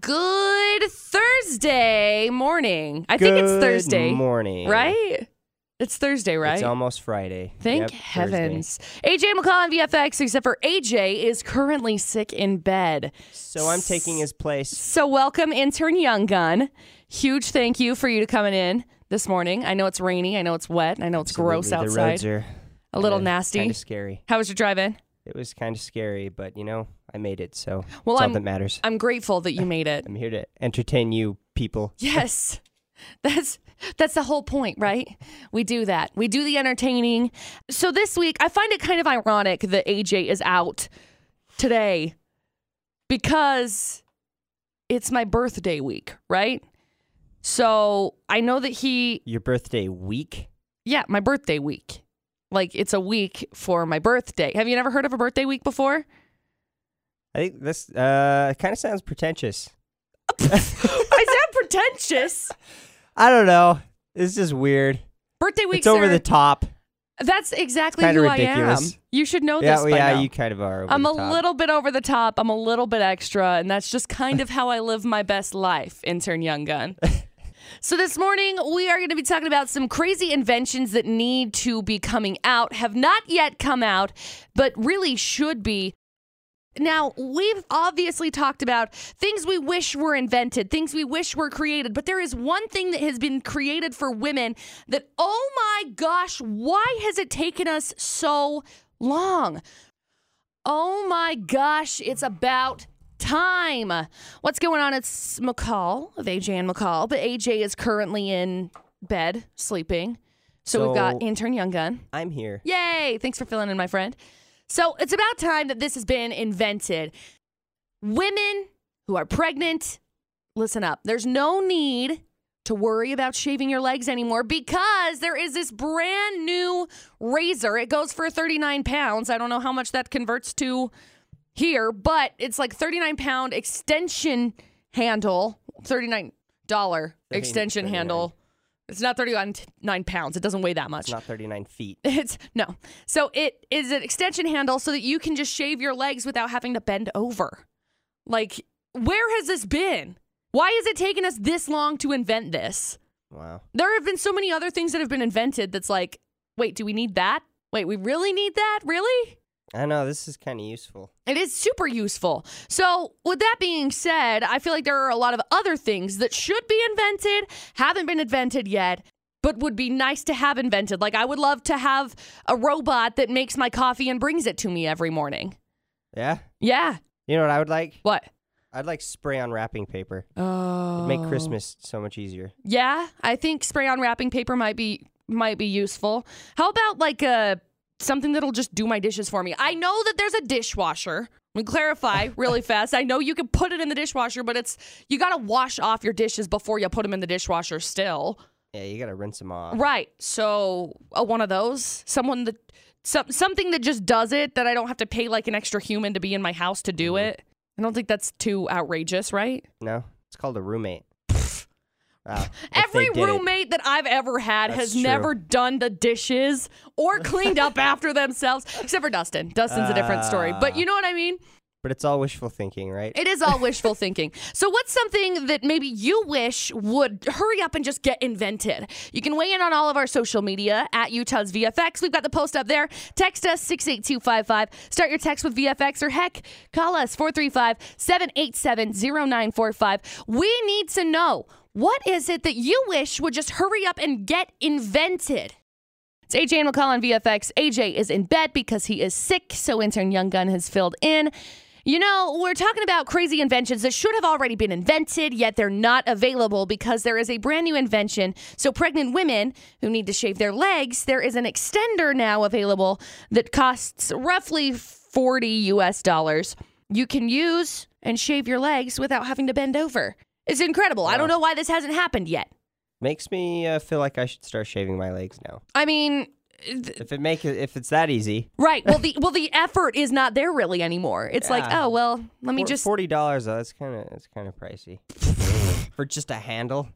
Good Thursday morning. I think it's Good Thursday. morning. Right? It's Thursday, right? It's almost Friday. Thank Yep, heavens. AJ McCall on VFX, except for AJ is currently sick in bed. So I'm taking his place. So welcome, intern Young Gun. Huge thank you for you to coming in this morning. I know it's rainy. I know it's wet. I know it's gross Absolutely. The outside. roads are a little nasty. Kind of scary. How was your drive-in? It was kind of scary, but you know, I made it, so Well, I'm- that matters. I'm grateful that you made it. I'm here to entertain you people. Yes. That's that's the whole point, right? We do that. We do the entertaining. So this week, I find it kind of ironic that AJ is out today because it's my birthday week, right? So I know that he, Your birthday week? yeah, my birthday week. Like it's a week for my birthday. Have you never heard of a birthday week before? I think this uh kind of sounds pretentious. I sound pretentious. I don't know. It's just weird. Birthday week. It's over are, the top. That's exactly who I am. You should know Yeah, this well, yeah, now. you kind of are. I'm a top. little bit over the top. I'm a little bit extra, and that's just kind of how I live my best life, intern Young Gun. so this morning we are going to be talking about some crazy inventions that need to be coming out, have not yet come out, but really should be. Now, we've obviously talked about things we wish were invented, things we wish were created, but there is one thing that has been created for women that, oh my gosh, why has it taken us so long? Oh my gosh, it's about time. What's going on? It's McCall of AJ and McCall, but AJ is currently in bed sleeping. So, we've got intern Young Gun. I'm here. Yay! Thanks for filling in, my friend. So it's about time that this has been invented. Women who are pregnant, listen up. There's no need to worry about shaving your legs anymore because there is this brand new razor. It goes for 39 pounds. I don't know how much that converts to here, but it's like 39 pound extension handle, $39 extension 39. handle. It's not 39 pounds. It doesn't weigh that much. It's not 39 feet. It's no. So it is an extension handle so that you can just shave your legs without having to bend over. Like, where has this been? Why has it taken us this long to invent this? Wow. There have been so many other things that have been invented that's like, wait, do we need that? Wait, we really need that? Really? I know this is kind of useful. It is super useful. So, with that being said, I feel like there are a lot of other things that should be invented, haven't been invented yet, but would be nice to have invented. Like, I would love to have a robot that makes my coffee and brings it to me every morning. Yeah. Yeah. You know what I would like? What? I'd like spray on wrapping paper. Oh. It'd make oh. Christmas so much easier. Yeah, I think spray on wrapping paper might be might be useful. How about like a something that'll just do my dishes for me? I know that there's a dishwasher. Let me clarify really fast. I know you can put it in the dishwasher, but it's you got to wash off your dishes before you put them in the dishwasher still. Yeah, you gotta rinse them off. Right. So, uh, one of those, someone that some, something that just does it that I don't have to pay like an extra human to be in my house to do Mhm. it. I don't think that's too outrageous, right? No, it's called a roommate. If Every did it- roommate that I've ever had That's has true. never done the dishes or cleaned up after themselves, except for Dustin. Dustin's a different story. But Ah. you know what I mean? but it's all wishful thinking, right? It is all wishful thinking. So, what's something that maybe you wish would hurry up and just get invented? You can weigh in on all of our social media at Utah's VFX. We've got the post up there. Text us 68255. Start your text with VFX or heck, call us 435 787 0945. We need to know what is it that you wish would just hurry up and get invented? It's AJ and McCall on VFX. AJ is in bed because he is sick, so intern Young Gun has filled in. You know, we're talking about crazy inventions that should have already been invented, yet they're not available because there is a brand new invention. So, pregnant women who need to shave their legs, there is an extender now available that costs roughly 40 US dollars. You can use and shave your legs without having to bend over. It's incredible. I don't know why this hasn't happened yet. Makes me uh, feel like I should start shaving my legs now. I mean, th- If it make it, if it's that easy, right. Well, the well the effort is not there really anymore. It's like, oh well, let me For- just forty dollars though. That's kind of that's kind of pricey for just a handle.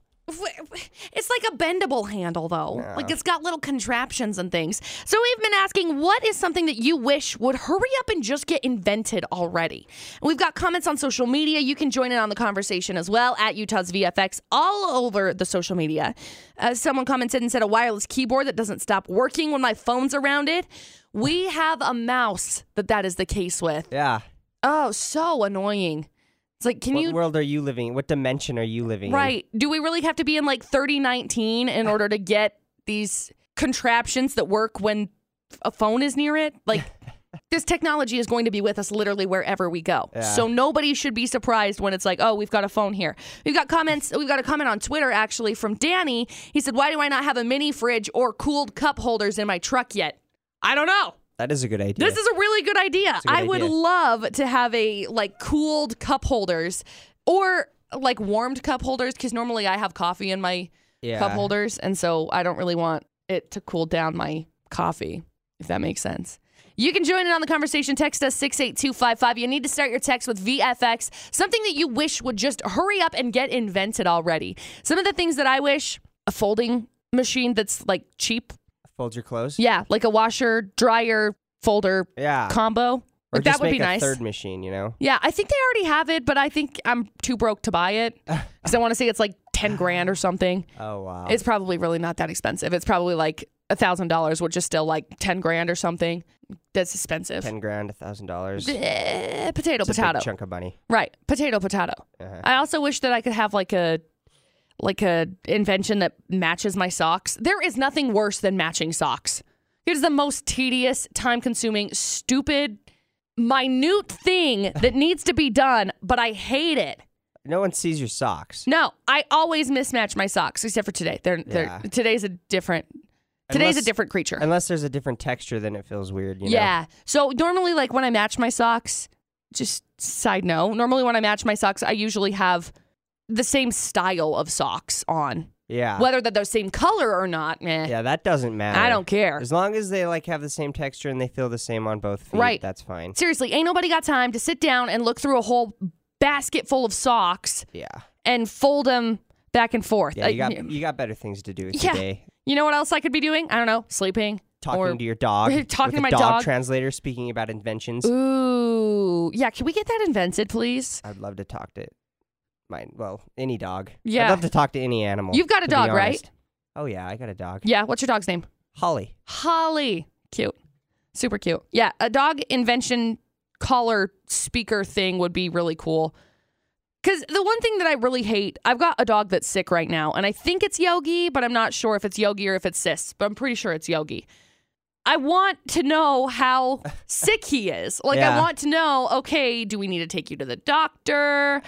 It's like a bendable handle though. Like it's got little contraptions and things. So we've been asking what is something that you wish would hurry up and just get invented already. And we've got comments on social media. You can join in on the conversation as well at Utah's VFX all over the social media. Uh, someone commented and said a wireless keyboard that doesn't stop working when my phone's around it. We have a mouse that that is the case with. Yeah. Oh, so annoying. It's like, can what you What world are you living? in? What dimension are you living in? Right. Do we really have to be in like 3019 in order to get these contraptions that work when a phone is near it? Like, this technology is going to be with us literally wherever we go. Yeah. So nobody should be surprised when it's like, oh, we've got a phone here. We've got comments. We've got a comment on Twitter actually from Danny. He said, why do I not have a mini fridge or cooled cup holders in my truck yet? I don't know. That is a good idea. This is a really good idea. good I would love to have a like cooled cup holders or like warmed cup holders because normally I have coffee in my yeah. cup holders, and so I don't really want it to cool down my coffee, if that makes sense. You can join in on the conversation. Text us 68255. You need to start your text with VFX, something that you wish would just hurry up and get invented already. Some of the things that I wish a folding machine that's like cheap. Fold your clothes. Yeah, like a washer, dryer, folder Yeah. combo. or Like, that would be a nice. third machine. You know. Yeah, I think they already have it, but I think I'm too broke to buy it because I want to say it's like 10 grand or something. Oh wow. It's probably really not that expensive. It's probably like a thousand dollars, which is still like 10 grand or something. That's expensive. ten grand, a thousand dollars. Potato, It's potato. chunk of money. Right. Potato, potato. Uh-huh. I also wish that I could have like a like a invention that matches my socks. There is nothing worse than matching socks. It is the most tedious, time-consuming, stupid, minute thing that needs to be done, but I hate it. No one sees your socks. No, I always mismatch my socks except for today. They're, they're today's a different today's a different creature. Unless there's a different texture, then it feels weird. You know? Yeah. So normally, like when I match my socks, just side note, normally when I match my socks, I usually have the same style of socks on. Yeah. Whether they're the same color or not, eh, Yeah, that doesn't matter. I don't care. As long as they like have the same texture and they feel the same on both feet, Right. that's fine. Seriously, ain't nobody got time to sit down and look through a whole basket full of socks Yeah. and fold them back and forth. Yeah, you Uh, got you got better things to do Yeah. today. you know what else I could be doing? I don't know, sleeping. Talking or to your dog. Talking to my dog, dog. translator speaking about inventions. Ooh, yeah. Can we get that invented, please? I'd love to talk to my well, any dog. Yeah. I'd love to talk to any animal. You've got a dog, right? Oh yeah, I got a dog. Yeah. What's your dog's name? Holly. Holly. Cute. Super cute. Yeah, a dog invention collar speaker thing would be really cool. Because the one thing that I really hate, I've got a dog that's sick right now, and I think it's Yogi, but I'm not sure if it's Yogi or if it's Sis, but I'm pretty sure it's Yogi. I want to know how sick he is. Like, I want to know, okay, do we need to take you to the doctor?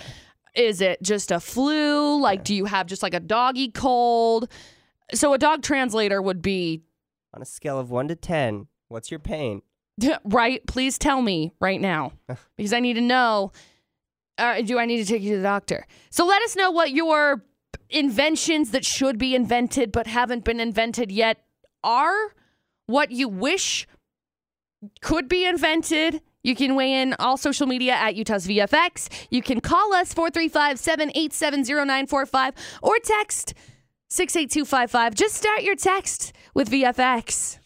Is it just a flu? Like, do you have just like a doggy cold? So, a dog translator would be On a scale of one to ten, what's your pain? right? Please tell me right now because I need to know. Uh, do I need to take you to the doctor? So let us know what your inventions that should be invented but haven't been invented yet are. What you wish could be invented. You can weigh in all social media at Utah's VFX. You can call us 435 787 0945 or text 68255. Just start your text with VFX.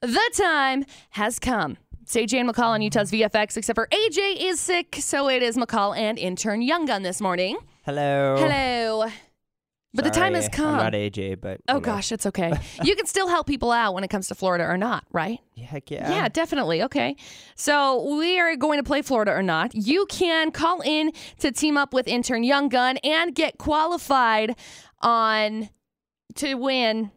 The time has come. It's AJ and McCall on Utah's VFX, except for AJ is sick, so it is McCall and intern Young Gun this morning. Hello. Hello. But the time has come. I'm not AJ, but oh know. gosh, it's okay. you can still help people out when it comes to Florida or not, right? Heck yeah. Yeah, definitely. Okay. So we are going to play Florida or not. You can call in to team up with intern Young Gun and get qualified on to win.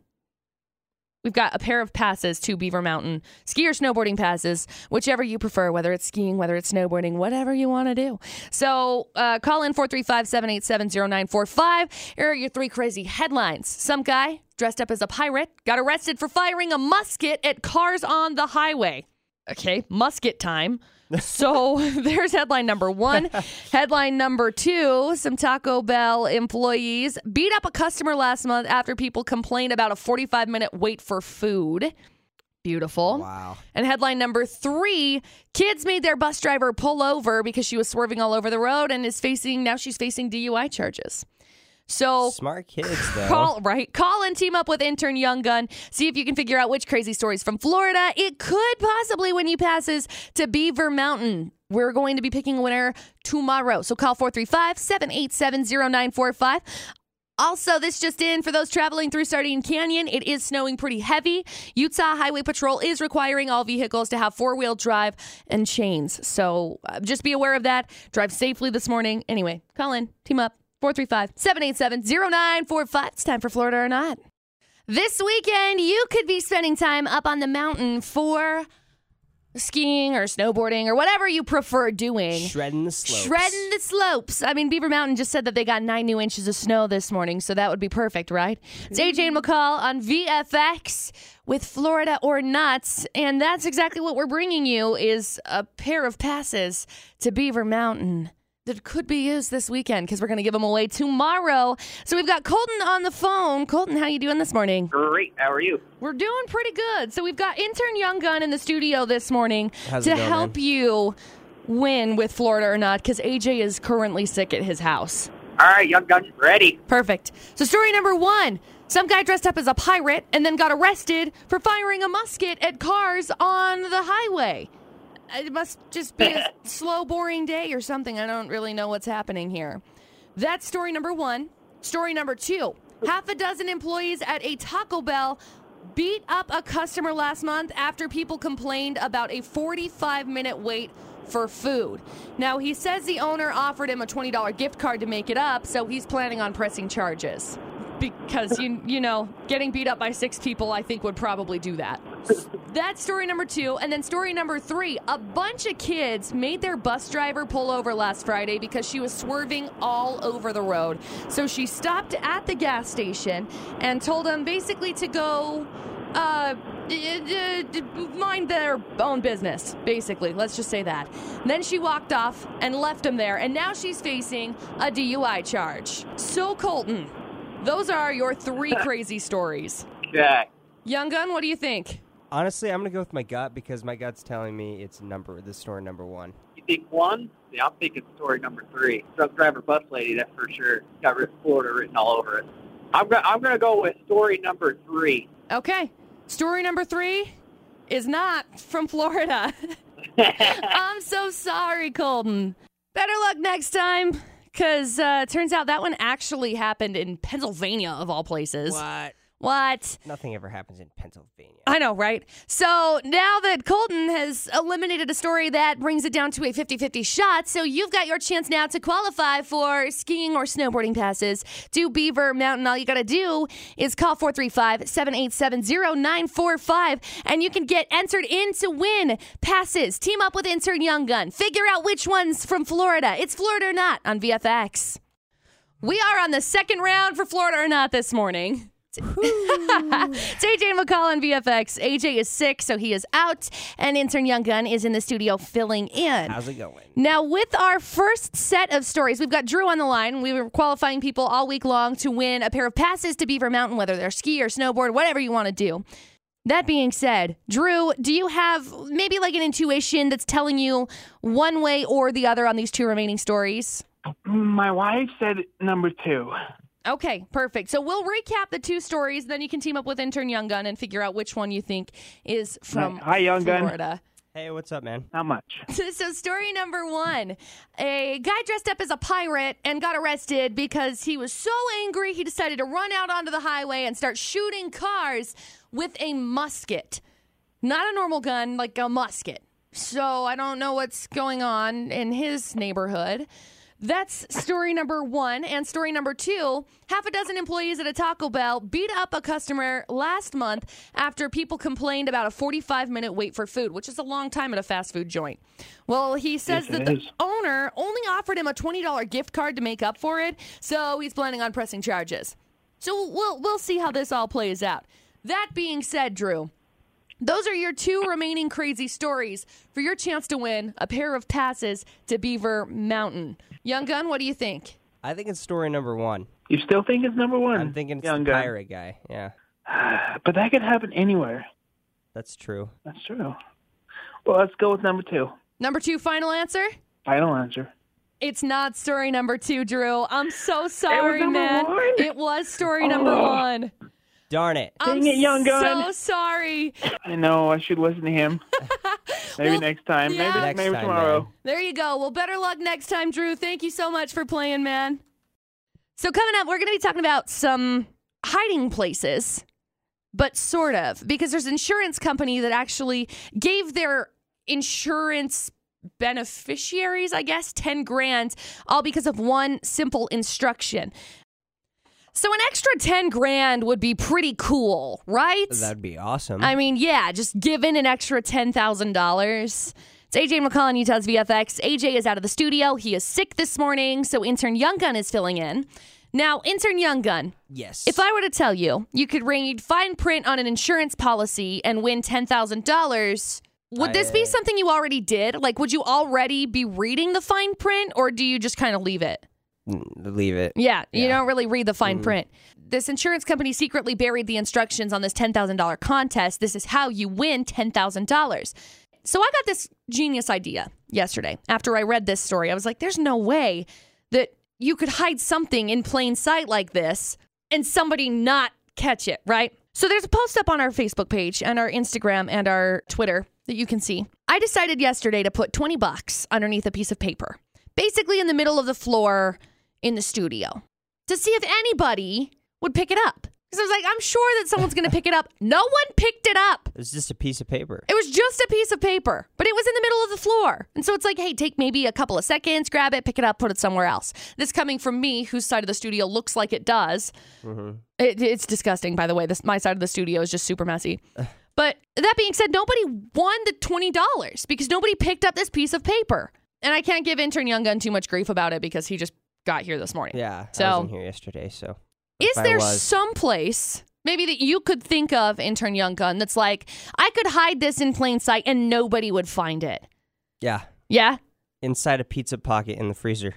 We've got a pair of passes to Beaver Mountain, ski or snowboarding passes, whichever you prefer, whether it's skiing, whether it's snowboarding, whatever you want to do. So uh, call in 435 787 0945. Here are your three crazy headlines. Some guy dressed up as a pirate got arrested for firing a musket at cars on the highway. Okay, musket time. So there's headline number one. headline number two some Taco Bell employees beat up a customer last month after people complained about a 45 minute wait for food. Beautiful. Wow. And headline number three kids made their bus driver pull over because she was swerving all over the road and is facing, now she's facing DUI charges. So Smart kids, though. Call right. Call and team up with intern Young Gun. See if you can figure out which crazy stories from Florida it could possibly win you passes to Beaver Mountain. We're going to be picking a winner tomorrow. So call 435-787-0945. Also, this just in for those traveling through Sardine Canyon, it is snowing pretty heavy. Utah Highway Patrol is requiring all vehicles to have four wheel drive and chains. So uh, just be aware of that. Drive safely this morning. Anyway, call in, team up, 435 787 0945. It's time for Florida or not. This weekend, you could be spending time up on the mountain for skiing or snowboarding or whatever you prefer doing. Shredding the slopes. Shredding the slopes. I mean, Beaver Mountain just said that they got nine new inches of snow this morning, so that would be perfect, right? It's AJ and McCall on VFX with Florida or not, and that's exactly what we're bringing you is a pair of passes to Beaver Mountain that could be used this weekend because we're going to give them away tomorrow. So we've got Colton on the phone. Colton, how you doing this morning? Great. How are you? We're doing pretty good. So we've got intern Young Gun in the studio this morning How's to going, help man? you win with Florida or not because AJ is currently sick at his house. All right, young gun, ready. Perfect. So story number one. Some guy dressed up as a pirate and then got arrested for firing a musket at cars on the highway. It must just be a slow, boring day or something. I don't really know what's happening here. That's story number one. Story number two half a dozen employees at a Taco Bell beat up a customer last month after people complained about a 45 minute wait for food. Now, he says the owner offered him a $20 gift card to make it up, so he's planning on pressing charges. Because, you, you know, getting beat up by six people, I think, would probably do that. That's story number two. And then story number three a bunch of kids made their bus driver pull over last Friday because she was swerving all over the road. So she stopped at the gas station and told them basically to go. Uh, mind their own business, basically. Let's just say that. Then she walked off and left him there, and now she's facing a DUI charge. So, Colton, those are your three crazy stories. Okay. Young Gun, what do you think? Honestly, I'm gonna go with my gut because my gut's telling me it's number the story number one. You think one? Yeah, I'm thinking story number three. Truck driver bus lady, that's for sure. Got writ- Florida written all over it. I'm gonna I'm gonna go with story number three. Okay. Story number three is not from Florida. I'm so sorry, Colton. Better luck next time, because uh, turns out that one actually happened in Pennsylvania, of all places. What? What? Nothing ever happens in Pennsylvania. I know, right? So now that Colton has eliminated a story, that brings it down to a 50 50 shot. So you've got your chance now to qualify for skiing or snowboarding passes to Beaver Mountain. All you got to do is call 435 787 0945 and you can get entered in to win passes. Team up with intern Young Gun. Figure out which one's from Florida. It's Florida or not on VFX. We are on the second round for Florida or not this morning. it's AJ and McCall on VFX. AJ is sick, so he is out, and intern Young Gun is in the studio filling in. How's it going? Now, with our first set of stories, we've got Drew on the line. We were qualifying people all week long to win a pair of passes to Beaver Mountain, whether they're ski or snowboard, whatever you want to do. That being said, Drew, do you have maybe like an intuition that's telling you one way or the other on these two remaining stories? My wife said number two. Okay, perfect. So we'll recap the two stories, then you can team up with intern Young Gun and figure out which one you think is from Hi, Young Gun. Hey, what's up, man? How much. so story number one a guy dressed up as a pirate and got arrested because he was so angry he decided to run out onto the highway and start shooting cars with a musket not a normal gun like a musket so i don't know what's going on in his neighborhood that's story number one. And story number two half a dozen employees at a Taco Bell beat up a customer last month after people complained about a 45 minute wait for food, which is a long time at a fast food joint. Well, he says Yes, that the is. owner only offered him a $20 gift card to make up for it, so he's planning on pressing charges. So we'll, we'll see how this all plays out. That being said, Drew, those are your two remaining crazy stories for your chance to win a pair of passes to Beaver Mountain. Young Gun, what do you think? I think it's story number one. You still think it's number one? I'm thinking it's Young the gun. pirate guy. Yeah. But that could happen anywhere. That's true. That's true. Well, let's go with number two. Number two, final answer. Final answer. It's not story number two, Drew. I'm so sorry, number man. one? It was story oh. number Oh. one. Darn it. I'm Dang it, young guys. I'm so sorry. I know I should listen to him. Maybe Well, next time. yeah. Maybe Next maybe time, tomorrow. man. There you go. Well, better luck next time, Drew. Thank you so much for playing, man. So, coming up, we're going to be talking about some hiding places, but sort of, because there's an insurance company that actually gave their insurance beneficiaries, I guess, 10 grand, all because of one simple instruction. So, an extra 10 grand would be pretty cool, right? That'd be awesome. I mean, yeah, just giving an extra $10,000. It's AJ McCall on Utah's VFX. AJ is out of the studio. He is sick this morning, so intern Young Gun is filling in. Now, intern Young Gun, yes. if I were to tell you you could read fine print on an insurance policy and win $10,000, would this be something you already did? Like, would you already be reading the fine print, or do you just kind of leave it? Mm, leave it. Yeah, you don't really read the fine print. This insurance company secretly buried the instructions on this $10,000 contest. This is how you win $10,000. So I got this genius idea yesterday after I read this story. I was like, there's no way that you could hide something in plain sight like this and somebody not catch it, right? So there's a post up on our Facebook page and our Instagram and our Twitter that you can see. I decided yesterday to put 20 bucks underneath a piece of paper, basically in the middle of the floor in the studio, to see if anybody would pick it up. Because I was like, I'm sure that someone's going to pick it up. No one picked it up. It's just a piece of paper. It was just a piece of paper, but it was in the middle of the floor. And so it's like, hey, take maybe a couple of seconds, grab it, pick it up, put it somewhere else. This coming from me, whose side of the studio looks like it does. Mm-hmm. It, it's disgusting, by the way. This my side of the studio is just super messy. But that being said, nobody won the twenty dollars because nobody picked up this piece of paper. And I can't give intern Young Gun too much grief about it because he just got here this morning. Yeah. I So- wasn't here yesterday, so. Is there some place maybe that you could think of, intern Young Gun, that's like, I could hide this in plain sight and nobody would find it? Yeah. Yeah? Inside a pizza pocket in the freezer.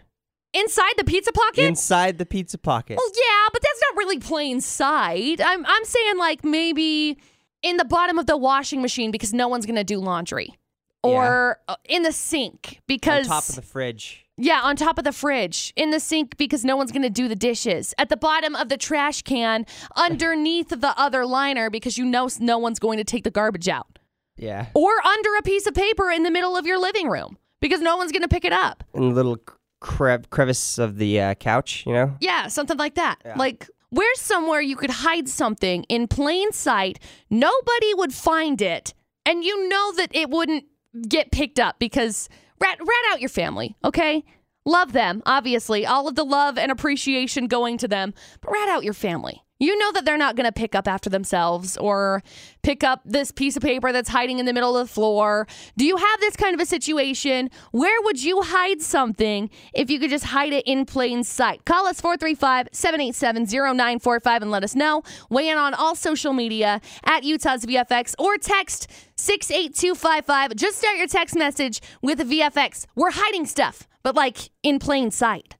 Inside the pizza pocket? Inside the pizza pocket. well, yeah, but that's not really plain sight. I'm I'm saying like maybe in the bottom of the washing machine because no one's gonna do laundry, or uh, in the sink because on top of the fridge. Yeah, on top of the fridge, in the sink because no one's gonna do the dishes, at the bottom of the trash can, underneath the other liner because you know no one's going to take the garbage out, Yeah. or under a piece of paper in the middle of your living room because no one's gonna pick it up. In the little crev- crevice of the uh, couch, you know? Yeah, something like that. Yeah. Like, where's somewhere you could hide something in plain sight? Nobody would find it, and you know that it wouldn't get picked up because rat, rat out your family, okay? Love them, obviously. All of the love and appreciation going to them, but rat out your family. You know that they're not going to pick up after themselves or pick up this piece of paper that's hiding in the middle of the floor. Do you have this kind of a situation? Where would you hide something if you could just hide it in plain sight? Call us 435 787 0945 and let us know. Weigh in on all social media at Utah's VFX or text 68255. Just start your text message with VFX. We're hiding stuff, but like in plain sight.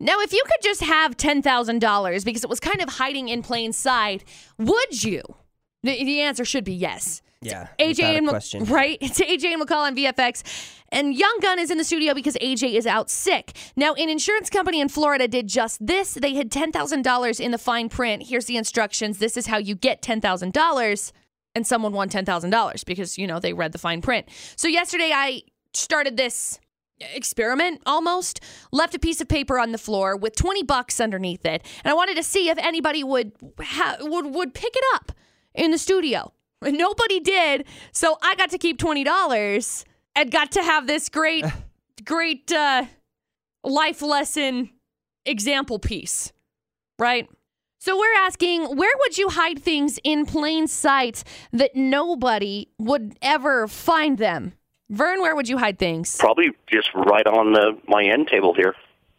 Now, if you could just have $10,000 because it was kind of hiding in plain sight, would you? The, the answer should be yes. Yeah. AJ and question. right? It's AJ and McCall on VFX. And Young Gun is in the studio because AJ is out sick. Now, an insurance company in Florida did just this. They had $10,000 in the fine print. Here's the instructions. This is how you get $10,000. And someone won $10,000 because, you know, they read the fine print. So yesterday I started this experiment almost left a piece of paper on the floor with 20 bucks underneath it and i wanted to see if anybody would ha- would would pick it up in the studio. And nobody did so i got to keep $20 and got to have this great great uh life lesson example piece right? So we're asking where would you hide things in plain sight that nobody would ever find them vern where would you hide things Probably just right on the, my end table here,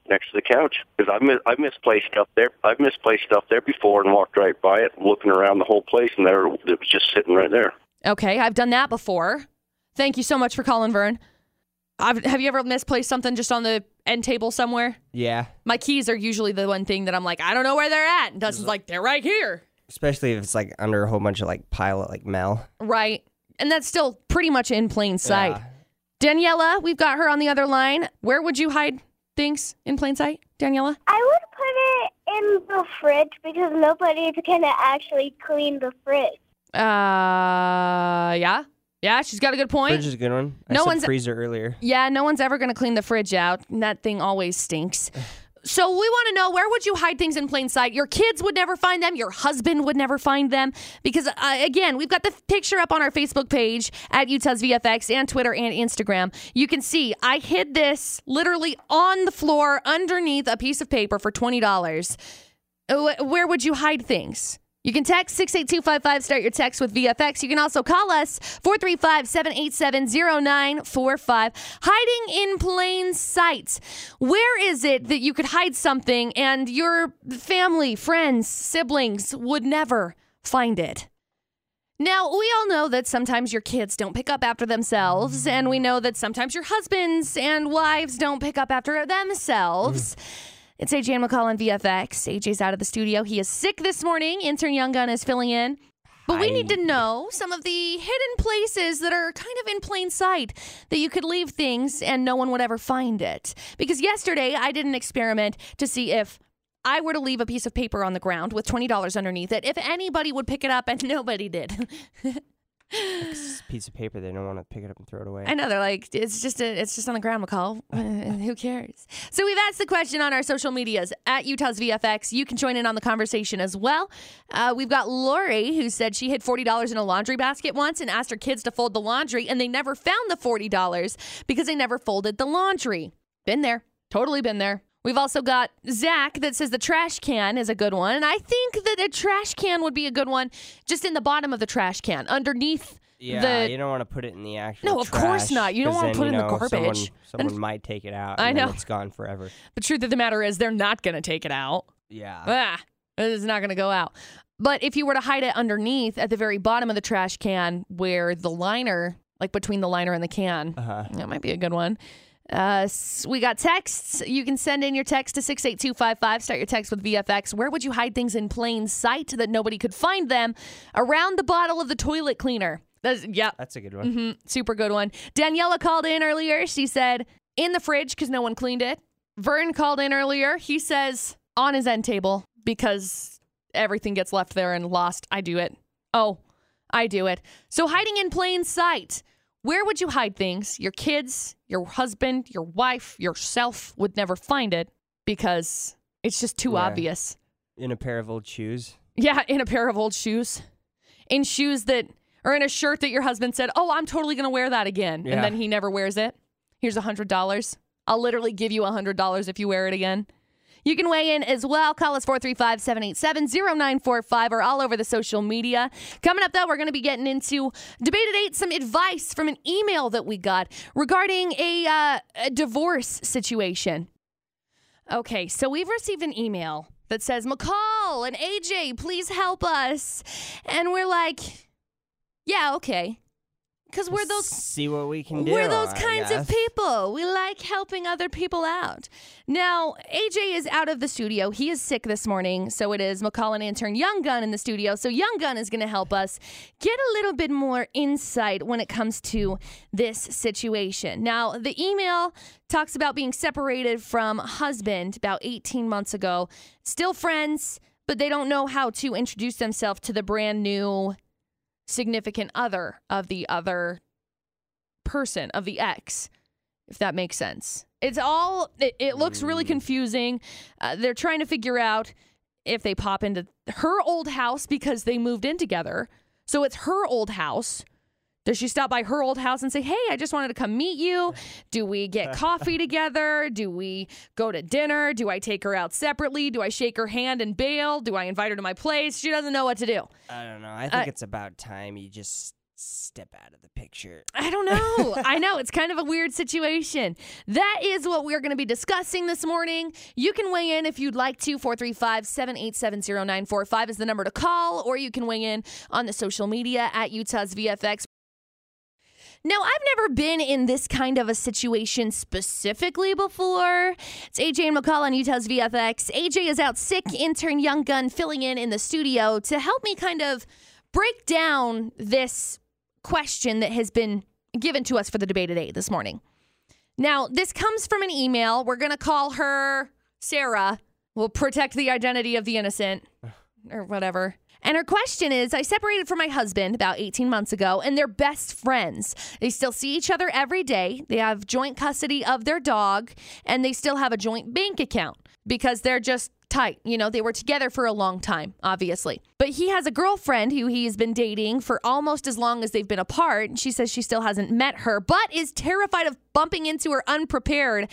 next to the couch. Because I've mis- I've misplaced stuff there. I've misplaced stuff there before and walked right by it, looking around the whole place, and there it was just sitting right there. Okay, I've done that before. Thank you so much for calling, Vern. I've, have you ever misplaced something just on the end table somewhere? Yeah. My keys are usually the one thing that I'm like, I don't know where they're at. And Dustin's like, they're right here. Especially if it's like under a whole bunch of like pile of like mail. Right. And that's still pretty much in plain sight. Yeah. Daniela, we've got her on the other line. Where would you hide things in plain sight, Daniela? I would put it in the fridge because nobody's gonna actually clean the fridge. Uh, yeah. Yeah, she's got a good point. Fridge is a good one. I No said one's- freezer earlier. Yeah, no one's ever going to clean the fridge out. and That thing always stinks. So we want to know where would you hide things in plain sight? Your kids would never find them. Your husband would never find them because uh, again, we've got the picture up on our Facebook page at Utah's VFX and Twitter and Instagram. You can see I hid this literally on the floor underneath a piece of paper for twenty dollars. Where would you hide things? You can text 68255, start your text with VFX. You can also call us 435 787 0945. Hiding in plain sight. Where is it that you could hide something and your family, friends, siblings would never find it? Now, we all know that sometimes your kids don't pick up after themselves, and we know that sometimes your husbands and wives don't pick up after themselves. It's AJ and McCall on VFX. AJ's out of the studio. He is sick this morning. Intern Young Gun is filling in. But we need to know some of the hidden places that are kind of in plain sight that you could leave things and no one would ever find it. Because yesterday I did an experiment to see if I were to leave a piece of paper on the ground with $20 underneath it, if anybody would pick it up, and nobody did. Piece of paper. They don't want to pick it up and throw it away. I know they're like it's just a, it's just on the ground, McCall. Who cares? So we've asked the question on our social medias at Utah's VFX. You can join in on the conversation as well. Uh, we've got Lori who said she hid forty dollars in a laundry basket once and asked her kids to fold the laundry, and they never found the forty dollars because they never folded the laundry. Been there, totally been there. We've also got Zach that says the trash can is a good one. And I think that a trash can would be a good one just in the bottom of the trash can, underneath yeah, the you don't want to put it in the actual. No, of course not. You don't wanna put it in the garbage. Someone, And- might take it out. I know. it's gone forever. The truth of the matter is, they're not going to take it out. Yeah. Ah, it's not going to go out. But if you were to hide it underneath at the very bottom of the trash can where the liner, like between the liner and the can, Uh huh. that might be a good one. Uh, we got texts. You can send in your text to 68255. Start your text with VFX. Where would you hide things in plain sight that nobody could find them? Around the bottle of the toilet cleaner. That's, yeah, That's a good one. hmm Super good one. Daniela called in earlier. She said in the fridge because no one cleaned it. Vern called in earlier. He says on his end table because everything gets left there and lost. I do it. Oh, I do it. So hiding in plain sight. Where would you hide things? Your kids, your husband, your wife, yourself would never find it because it's just too Yeah. obvious. In a pair of old shoes. Yeah, in a pair of old shoes. In shoes that, or in a shirt that your husband said, Oh, I'm totally going to wear that again. Yeah. And then he never wears it. Here's a $100. I'll literally give you a $100 if you wear it again. You can weigh in as well. Call us 435 787 0945 or all over the social media. Coming up, though, we're going to be getting into Debate at 8, some advice from an email that we got regarding a, uh, a divorce situation. Okay, so we've received an email that says, McCall and AJ, please help us. And we're like, yeah, okay. Because we're those See what we can do. we're those kinds of people. We like helping other people out. Now, AJ is out of the studio. He is sick this morning, so it is McCall and intern Young Gun in the studio. So Young Gun is going to help us get a little bit more insight when it comes to this situation. Now, the email talks about being separated from husband about 18 months ago. Still friends, but they don't know how to introduce themselves to the brand new significant other of the other person of the ex if that makes sense. It's all it, it looks really confusing. Uh, they're trying to figure out if they pop into her old house because they moved in together. So it's her old house does she stop by her old house and say, Hey, I just wanted to come meet you? Do we get coffee together? Do we go to dinner? Do I take her out separately? Do I shake her hand and bail? Do I invite her to my place? She doesn't know what to do. I don't know. I think Uh, it's about time you just step out of the picture. I don't know. I know. It's kind of a weird situation. That is what we're going to be discussing this morning. You can weigh in if you'd like to. 435 787 0945 is the number to call, or you can weigh in on the social media at Utah's VFX. Now, I've never been in this kind of a situation specifically before. It's AJ and McCall on Utah's VFX. AJ is out sick, intern Young Gun filling in in the studio to help me kind of break down this question that has been given to us for the debate today this morning. Now, this comes from an email. We're going to call her Sarah. We'll protect the identity of the innocent or whatever. And her question is I separated from my husband about 18 months ago, and they're best friends. They still see each other every day. They have joint custody of their dog, and they still have a joint bank account because they're just tight. You know, they were together for a long time, obviously. But he has a girlfriend who he's been dating for almost as long as they've been apart. She says she still hasn't met her, but is terrified of bumping into her unprepared.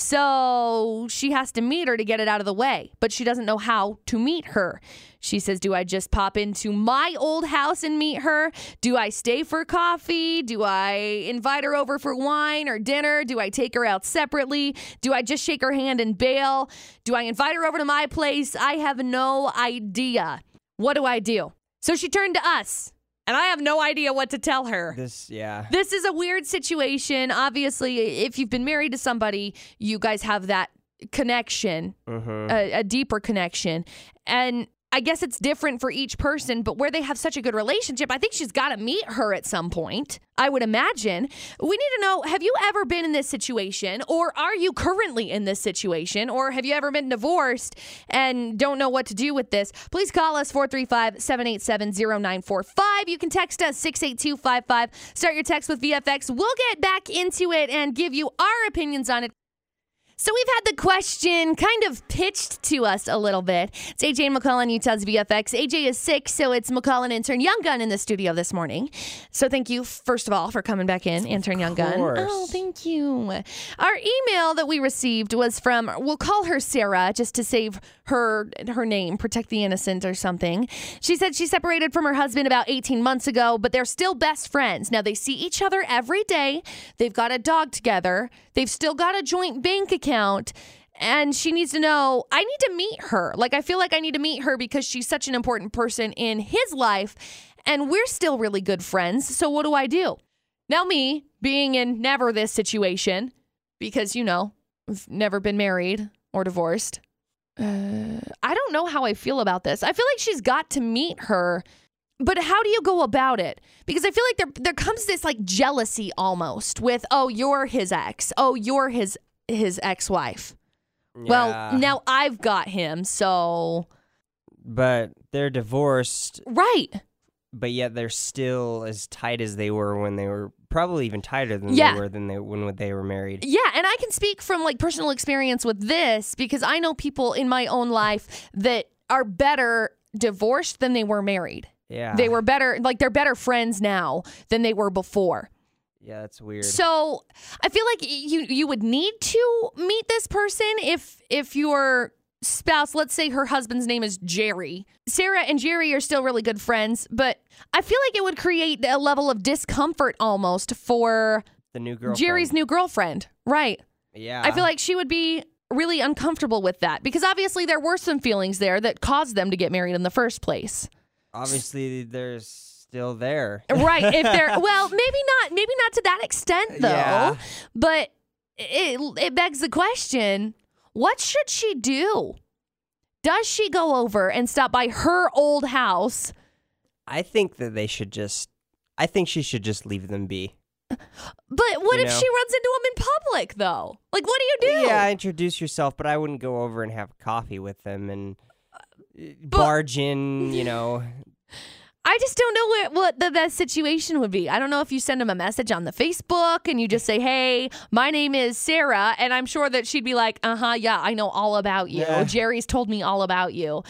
So she has to meet her to get it out of the way, but she doesn't know how to meet her. She says, Do I just pop into my old house and meet her? Do I stay for coffee? Do I invite her over for wine or dinner? Do I take her out separately? Do I just shake her hand and bail? Do I invite her over to my place? I have no idea. What do I do? So she turned to us, and I have no idea what to tell her. This, yeah. This is a weird situation. Obviously, if you've been married to somebody, you guys have that connection, Mm-hmm. a, a deeper connection. And I guess it's different for each person, but where they have such a good relationship, I think she's got to meet her at some point. I would imagine. We need to know have you ever been in this situation, or are you currently in this situation, or have you ever been divorced and don't know what to do with this? Please call us 435 787 0945. You can text us 68255. Start your text with VFX. We'll get back into it and give you our opinions on it. So we've had the question kind of pitched to us a little bit. It's AJ and McCall on, Utah's VFX. AJ is sick, so it's McCall and intern Young Gun in the studio this morning. So thank you, first of all, for coming back in, intern Young Gun. Oh, thank you. Our email that we received was from we'll call her Sarah just to save her her name, protect the innocent or something. She said she separated from her husband about 18 months ago, but they're still best friends. Now they see each other every day. They've got a dog together. They've still got a joint bank account. And she needs to know, I need to meet her. Like, I feel like I need to meet her because she's such an important person in his life. And we're still really good friends. So, what do I do? Now, me being in never this situation, because, you know, I've never been married or divorced, uh, I don't know how I feel about this. I feel like she's got to meet her, but how do you go about it? Because I feel like there there comes this like jealousy almost with, oh, you're his ex. Oh, you're his his ex-wife. Well, now I've got him, so But they're divorced, right. but yet they're still as tight as they were when they were probably even tighter than Yeah. they were than they when they were married. Yeah, and I can speak from like personal experience with this because I know people in my own life that are better divorced than they were married. Yeah. They were better like they're better friends now than they were before. Yeah, that's weird. So, I feel like you you would need to meet this person if if your spouse, let's say her husband's name is Jerry. Sarah and Jerry are still really good friends, but I feel like it would create a level of discomfort almost for the new girl Jerry's new girlfriend. Right. Yeah. I feel like she would be really uncomfortable with that because obviously there were some feelings there that caused them to get married in the first place. obviously they're still there. Right. If they're well, maybe not to that extent though. Yeah. But it it begs the question, what should she do? Does she go over and stop by her old house? I think that they should just. I think she should just leave them be. But what You if know. she runs into him in public though? Like what do you do? Yeah, introduce yourself, but I wouldn't go over and have coffee with them and uh, But- barge in. You know, I just don't know what, what the best situation would be. I don't know if you send them a message on the Facebook and you just say, "Hey, my name is Sarah," and I'm sure that she'd be like, "Uh huh, yeah, I know all about you. Yeah. Jerry's told me all about you."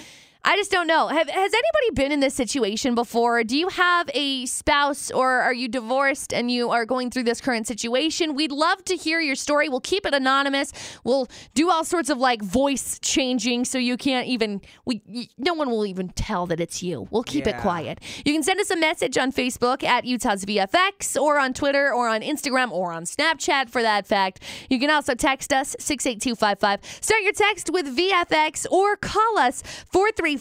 I just don't know. Have, has anybody been in this situation before? Do you have a spouse or are you divorced and you are going through this current situation? We'd love to hear your story. We'll keep it anonymous. We'll do all sorts of like voice changing so you can't even we no one will even tell that it's you. We'll keep it quiet. You can send us a message on Facebook at Utah's VFX or on Twitter or on Instagram or on Snapchat for that fact. You can also text us 68255. Start your text with VFX or call us 435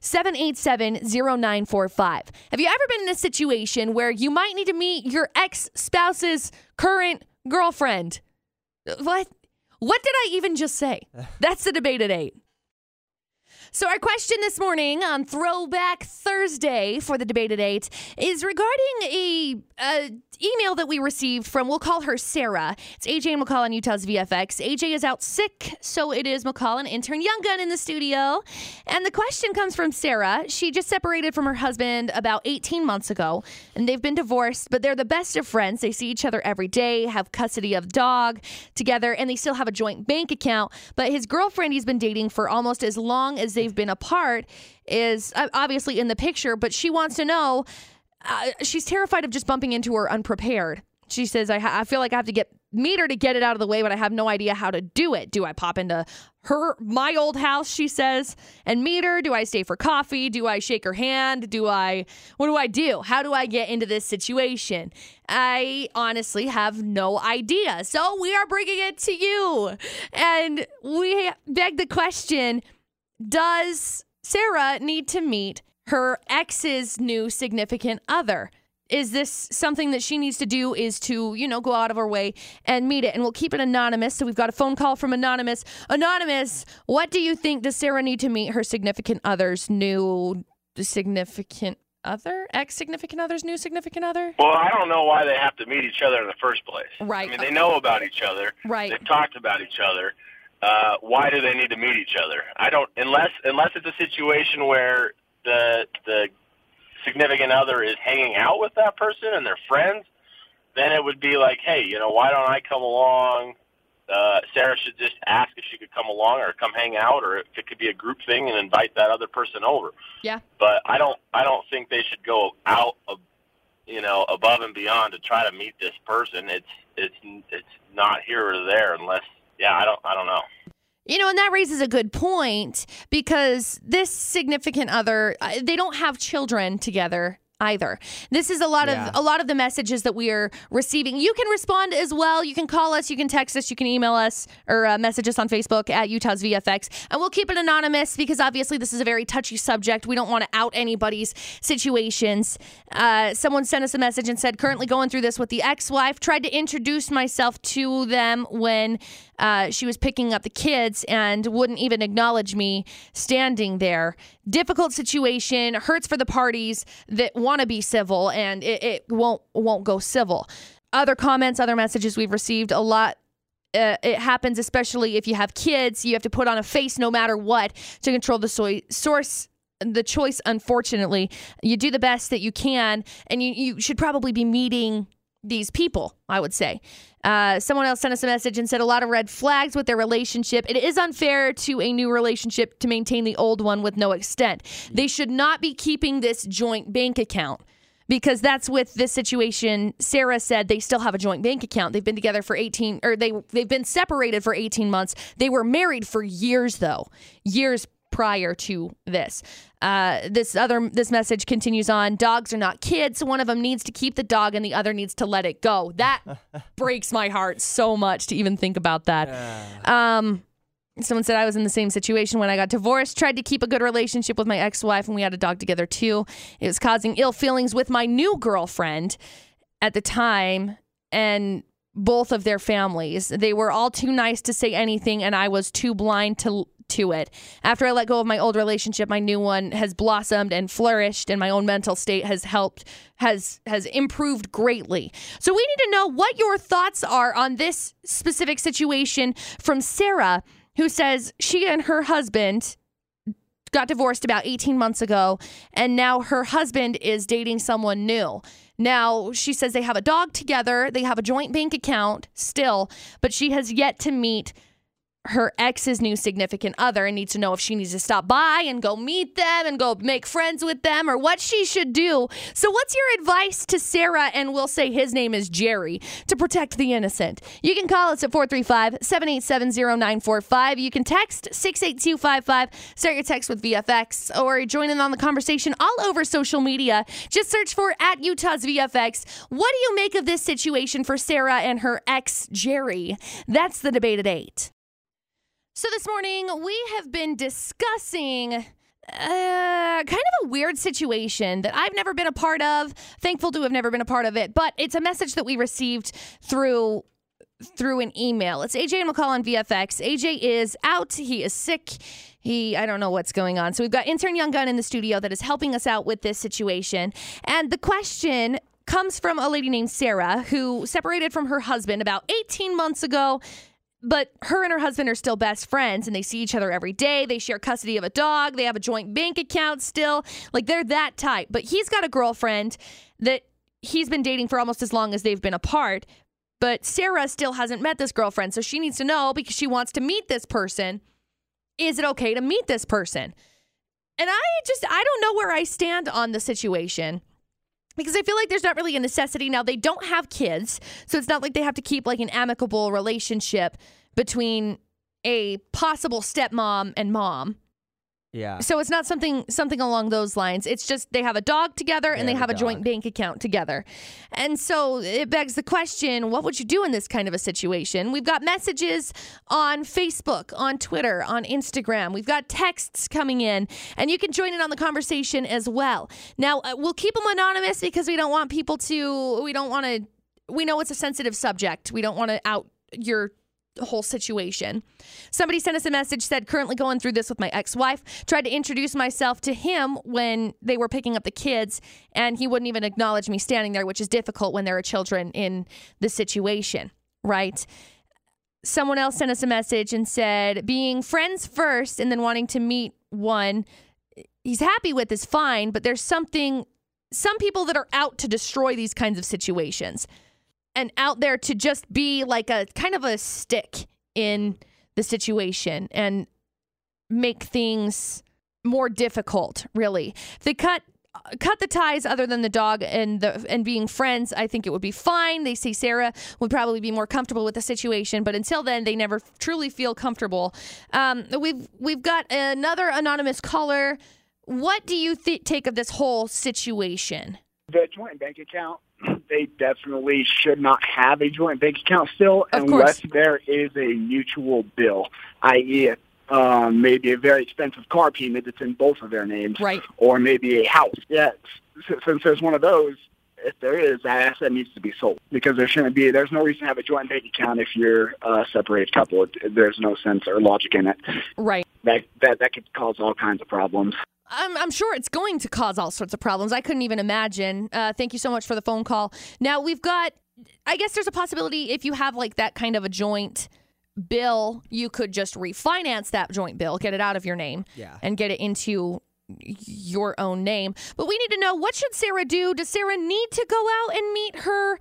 787 0945. Have you ever been in a situation where you might need to meet your ex spouse's current girlfriend? What? What did I even just say? That's the debate at 8. So, our question this morning on Throwback Thursday for the debate at 8 is regarding a, a email that we received from, we'll call her Sarah. It's AJ and McCall on Utah's VFX. AJ is out sick, so it is McCall and intern Young Gun in the studio. And the question comes from Sarah. She just separated from her husband about 18 months ago, and they've been divorced, but they're the best of friends. They see each other every day, have custody of dog together, and they still have a joint bank account. But his girlfriend he's been dating for almost as long as they've been apart is uh, obviously in the picture, but she wants to know. Uh, she's terrified of just bumping into her unprepared. She says, I, ha- I feel like I have to get meet her to get it out of the way, but I have no idea how to do it. Do I pop into her my old house, she says, and meet her? Do I stay for coffee? Do I shake her hand? Do I what do I do? How do I get into this situation? I honestly have no idea. So we are bringing it to you. And we beg the question, does Sarah need to meet her ex's new significant other? is this something that she needs to do is to you know go out of her way and meet it and we'll keep it anonymous so we've got a phone call from anonymous anonymous what do you think does sarah need to meet her significant other's new significant other ex significant other's new significant other Well, I don't know why they have to meet each other in the first place. Right. I mean, they know about each other. Right. They've talked about each other. Uh, why do they need to meet each other? I don't unless unless it's a situation where the the significant other is hanging out with that person and they're friends, then it would be like, hey, you know, why don't I come along? Uh, Sarah should just ask if she could come along or come hang out, or if it could be a group thing and invite that other person over. yeah But I don't, I don't think they should go out, of, you know, above and beyond to try to meet this person. It's, it's, it's not here or there unless, yeah, I don't, I don't know. You know, and that raises a good point because this significant other, uh, they don't have children together either. This is a lot Yeah. of a lot of the messages that we are receiving. You can respond as well. You can call us, you can text us, you can email us or uh, message us on Facebook at Utah's VFX, and we'll keep it anonymous because obviously this is a very touchy subject. We don't want to out anybody's situations. Uh, someone sent us a message and said, currently going through this with the ex-wife. Tried to introduce myself to them when uh, she was picking up the kids and wouldn't even acknowledge me standing there. Difficult situation, hurts for the parties that want to be civil, and it, it won't won't go civil. Other comments, other messages we've received a lot. Uh, it happens especially if you have kids. You have to put on a face no matter what to control the soy- source the choice unfortunately you do the best that you can and you, you should probably be meeting these people i would say. Uh, someone else sent us a message and said a lot of red flags with their relationship. It is unfair to a new relationship to maintain the old one with no extent. They should not be keeping this joint bank account because that's with this situation. Sarah said they still have a joint bank account. They've been together for 18 or they they've been separated for 18 months. They were married for years though. Years prior to this uh, this other this message continues on dogs are not kids one of them needs to keep the dog and the other needs to let it go that breaks my heart so much to even think about that um Someone said I was in the same situation when I got divorced, tried to keep a good relationship with my ex wife, and we had a dog together too. It was causing ill feelings with my new girlfriend at the time and both of their families. They were all too nice to say anything, and I was too blind to. To it. After I let go of my old relationship, my new one has blossomed and flourished, and my own mental state has helped has has improved greatly. So we need to know what your thoughts are on this specific situation from Sarah who says she and her husband got divorced about 18 months ago and now her husband is dating someone new. Now, she says they have a dog together, they have a joint bank account still, but she has yet to meet her ex's new significant other and needs to know if she needs to stop by and go meet them and go make friends with them or what she should do. So, what's your advice to Sarah? And we'll say his name is Jerry to protect the innocent. You can call us at 435 787 0945. You can text 68255. Start your text with VFX or join in on the conversation all over social media. Just search for at Utah's VFX. What do you make of this situation for Sarah and her ex, Jerry? That's the debate at 8. So this morning we have been discussing uh, kind of a weird situation that I've never been a part of. Thankful to have never been a part of it, but it's a message that we received through through an email. It's AJ and McCall on VFX. AJ is out. He is sick. He, I don't know what's going on. So we've got intern Young Gun in the studio that is helping us out with this situation. And the question comes from a lady named Sarah who separated from her husband about 18 months ago. But her and her husband are still best friends and they see each other every day. They share custody of a dog. They have a joint bank account still. Like they're that tight. But he's got a girlfriend that he's been dating for almost as long as they've been apart. But Sarah still hasn't met this girlfriend. So she needs to know because she wants to meet this person. Is it okay to meet this person? And I just, I don't know where I stand on the situation because I feel like there's not really a necessity. Now, they don't have kids. So it's not like they have to keep like an amicable relationship between a possible stepmom and mom. Yeah. So it's not something something along those lines. It's just they have a dog together and they have a joint bank account together. And so it begs the question, what would you do in this kind of a situation? We've got messages on Facebook, on Twitter, on Instagram. We've got texts coming in and you can join in on the conversation as well. Now, uh, we'll keep them anonymous because we don't want people to we don't want to we know it's a sensitive subject. We don't want to out your whole situation. Somebody sent us a message said currently going through this with my ex-wife. Tried to introduce myself to him when they were picking up the kids and he wouldn't even acknowledge me standing there, which is difficult when there are children in the situation, right? Someone else sent us a message and said being friends first and then wanting to meet one he's happy with is fine, but there's something some people that are out to destroy these kinds of situations and out there to just be like a kind of a stick in the situation and make things more difficult really. If they cut cut the ties other than the dog and the and being friends i think it would be fine. They say sarah would probably be more comfortable with the situation but until then they never truly feel comfortable. Um, we've we've got another anonymous caller. What do you th- take of this whole situation? The joint bank account, they definitely should not have a joint bank account still Of unless course. there is a mutual bill, i.e., um, maybe a very expensive car payment that's in both of their names, Right. or maybe a house. Yeah, since there's one of those, if there is, that asset needs to be sold because there shouldn't be. There's no reason to have a joint bank account if you're a separated couple. There's no sense or logic in it. right That that that could cause all kinds of problems. I'm, I'm sure it's going to cause all sorts of problems. I couldn't even imagine. Uh, thank you so much for the phone call. Now, we've got, I guess there's a possibility if you have like that kind of a joint bill, you could just refinance that joint bill, get it out of your name, Yeah. and get it into your own name. But we need to know what should Sarah do? Does Sarah need to go out and meet her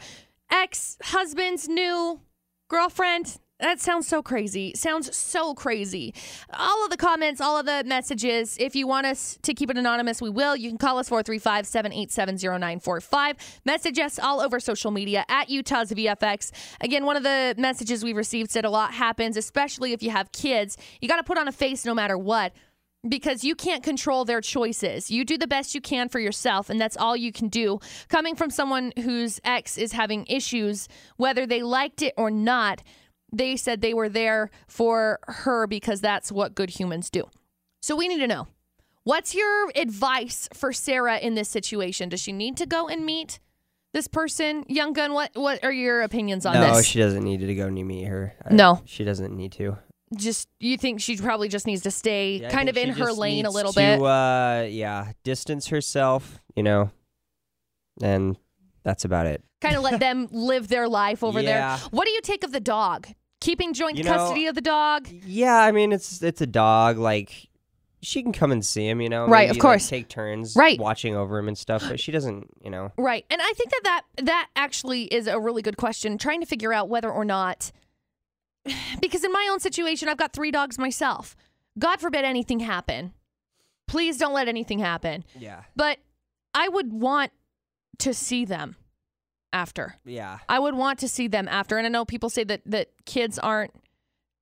ex husband's new girlfriend? That sounds so crazy. Sounds so crazy. All of the comments, all of the messages, if you want us to keep it anonymous, we will. You can call us 435 787 0945. Message us all over social media at Utah's VFX. Again, one of the messages we received said a lot happens, especially if you have kids. You got to put on a face no matter what because you can't control their choices. You do the best you can for yourself, and that's all you can do. Coming from someone whose ex is having issues, whether they liked it or not, they said they were there for her because that's what good humans do. So we need to know what's your advice for Sarah in this situation? Does she need to go and meet this person? Young Gun, what, what are your opinions on no, this? No, she doesn't need to go and meet her. I- No. she doesn't need to. Just you think she probably just needs to stay Yeah, kind of in her lane a little to, bit. Uh, yeah, distance herself. You know, and that's about it. kind of let them live their life over Yeah. there. What do you take of the dog? Keeping joint You know, custody of the dog? Yeah, I mean it's it's a dog. Like she can come and see him. You know, Right, maybe, of course. Like, take turns, Right. watching over him and stuff. But she doesn't. You know. Right. And I think that, that that actually is a really good question, trying to figure out whether or not because in my own situation I've got 3 dogs myself. God forbid anything happen. Please don't let anything happen. Yeah. But I would want to see them after. Yeah. I would want to see them after. And I know people say that that kids aren't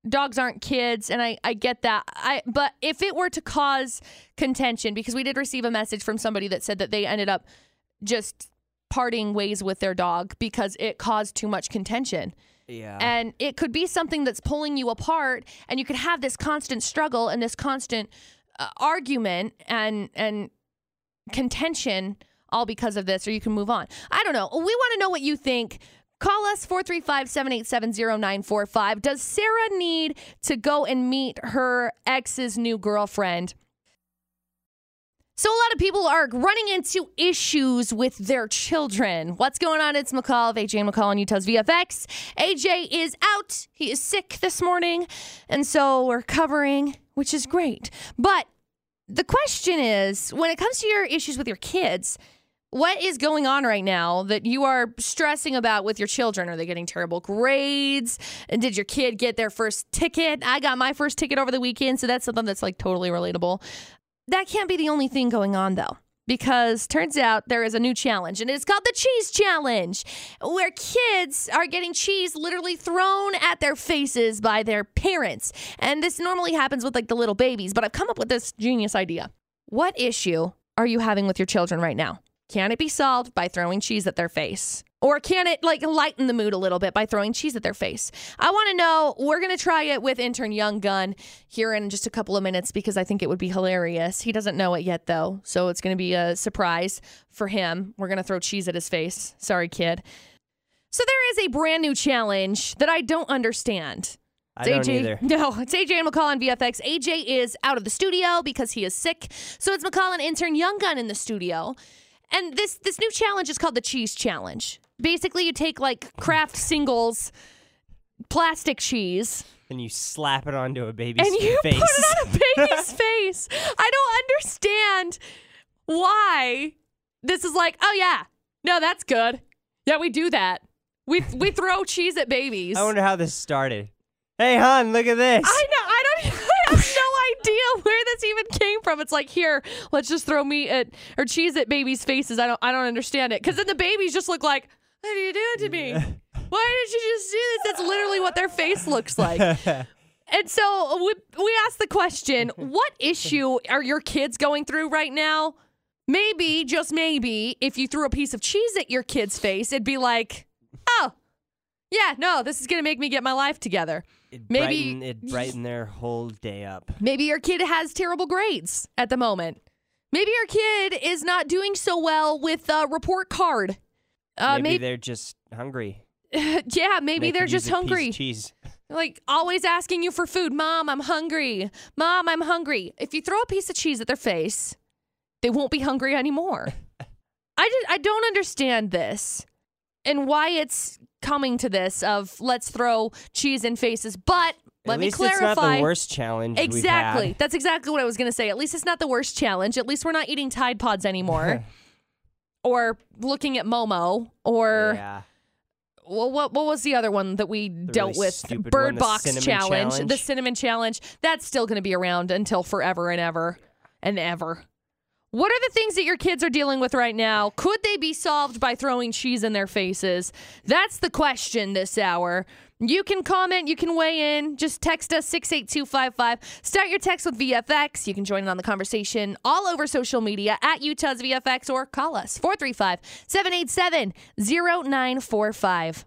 dogs aren't kids and I, I get that. I but if it were to cause contention, because we did receive a message from somebody that said that they ended up just parting ways with their dog because it caused too much contention. Yeah. And it could be something that's pulling you apart, and you could have this constant struggle and this constant uh, argument and and contention all because of this, or you can move on. I don't know. We want to know what you think. Call us 435 787 0945. Does Sarah need to go and meet her ex's new girlfriend? So, a lot of people are running into issues with their children. What's going on? It's McCall of AJ McCall on Utah's VFX. AJ is out. He is sick this morning. And so we're covering, which is great. But the question is when it comes to your issues with your kids, what is going on right now that you are stressing about with your children? Are they getting terrible grades? And did your kid get their first ticket? I got my first ticket over the weekend, so that's something that's like totally relatable. That can't be the only thing going on though. Because turns out there is a new challenge, and it's called the Cheese Challenge, where kids are getting cheese literally thrown at their faces by their parents. And this normally happens with like the little babies, but I've come up with this genius idea. What issue are you having with your children right now? Can it be solved by throwing cheese at their face? Or can it like lighten the mood a little bit by throwing cheese at their face? I want to know. We're going to try it with intern Young Gun here in just a couple of minutes because I think it would be hilarious. He doesn't know it yet though, so it's going to be a surprise for him. We're going to throw cheese at his face. Sorry, kid. So there is a brand new challenge that I don't understand. I It's don't AJ. either. No, it's AJ and McCall on VFX. AJ is out of the studio because he is sick. So it's McCall and intern Young Gun in the studio. And this this new challenge is called the cheese challenge. Basically, you take like Kraft Singles plastic cheese And you slap it onto a baby's face and you face. put it on a baby's face. I don't understand why this is like, oh yeah, no, that's good. Yeah, we do that. We we throw cheese at babies. I wonder how this started. Hey, hon, look at this. I know. I don't. I have no idea where this even came from. It's like here, let's just throw meat at or cheese at babies' faces. I don't. I don't understand it because then the babies just look like, "What are you doing to me? Why did you just do this?" That's literally what their face looks like. And so we we asked the question: What issue are your kids going through right now? Maybe, just maybe, if you threw a piece of cheese at your kid's face, it'd be like, "Oh, yeah, no, this is gonna make me get my life together." It Maybe- brighten, it brighten their whole day up. Maybe your kid has terrible grades at the moment. Maybe your kid is not doing so well with a report card. Uh, maybe, maybe, they're just hungry. yeah, maybe They they're just a piece of hungry. cheese. Like always asking you for food. Mom, I'm hungry. Mom, I'm hungry. If you throw a piece of cheese at their face, they won't be hungry anymore. I just, I don't understand this and why it's coming to this of let's throw cheese in faces. But let At me least clarify. it's not the worst challenge. Exactly. That's exactly what I was going to say. At least it's not the worst challenge. At least we're not eating Tide Pods anymore or looking at Momo or yeah. well, what what was the other one that we dealt really with? Bird one, Box cinnamon challenge. The cinnamon challenge. That's still going to be around until forever and ever and ever. What are the things that your kids are dealing with right now? Could they be solved by throwing cheese in their faces? That's the question this hour. You can comment, you can weigh in. Just text us 68255. Start your text with VFX. You can join in on the conversation all over social media at Utah's VFX or call us 435 787 0945.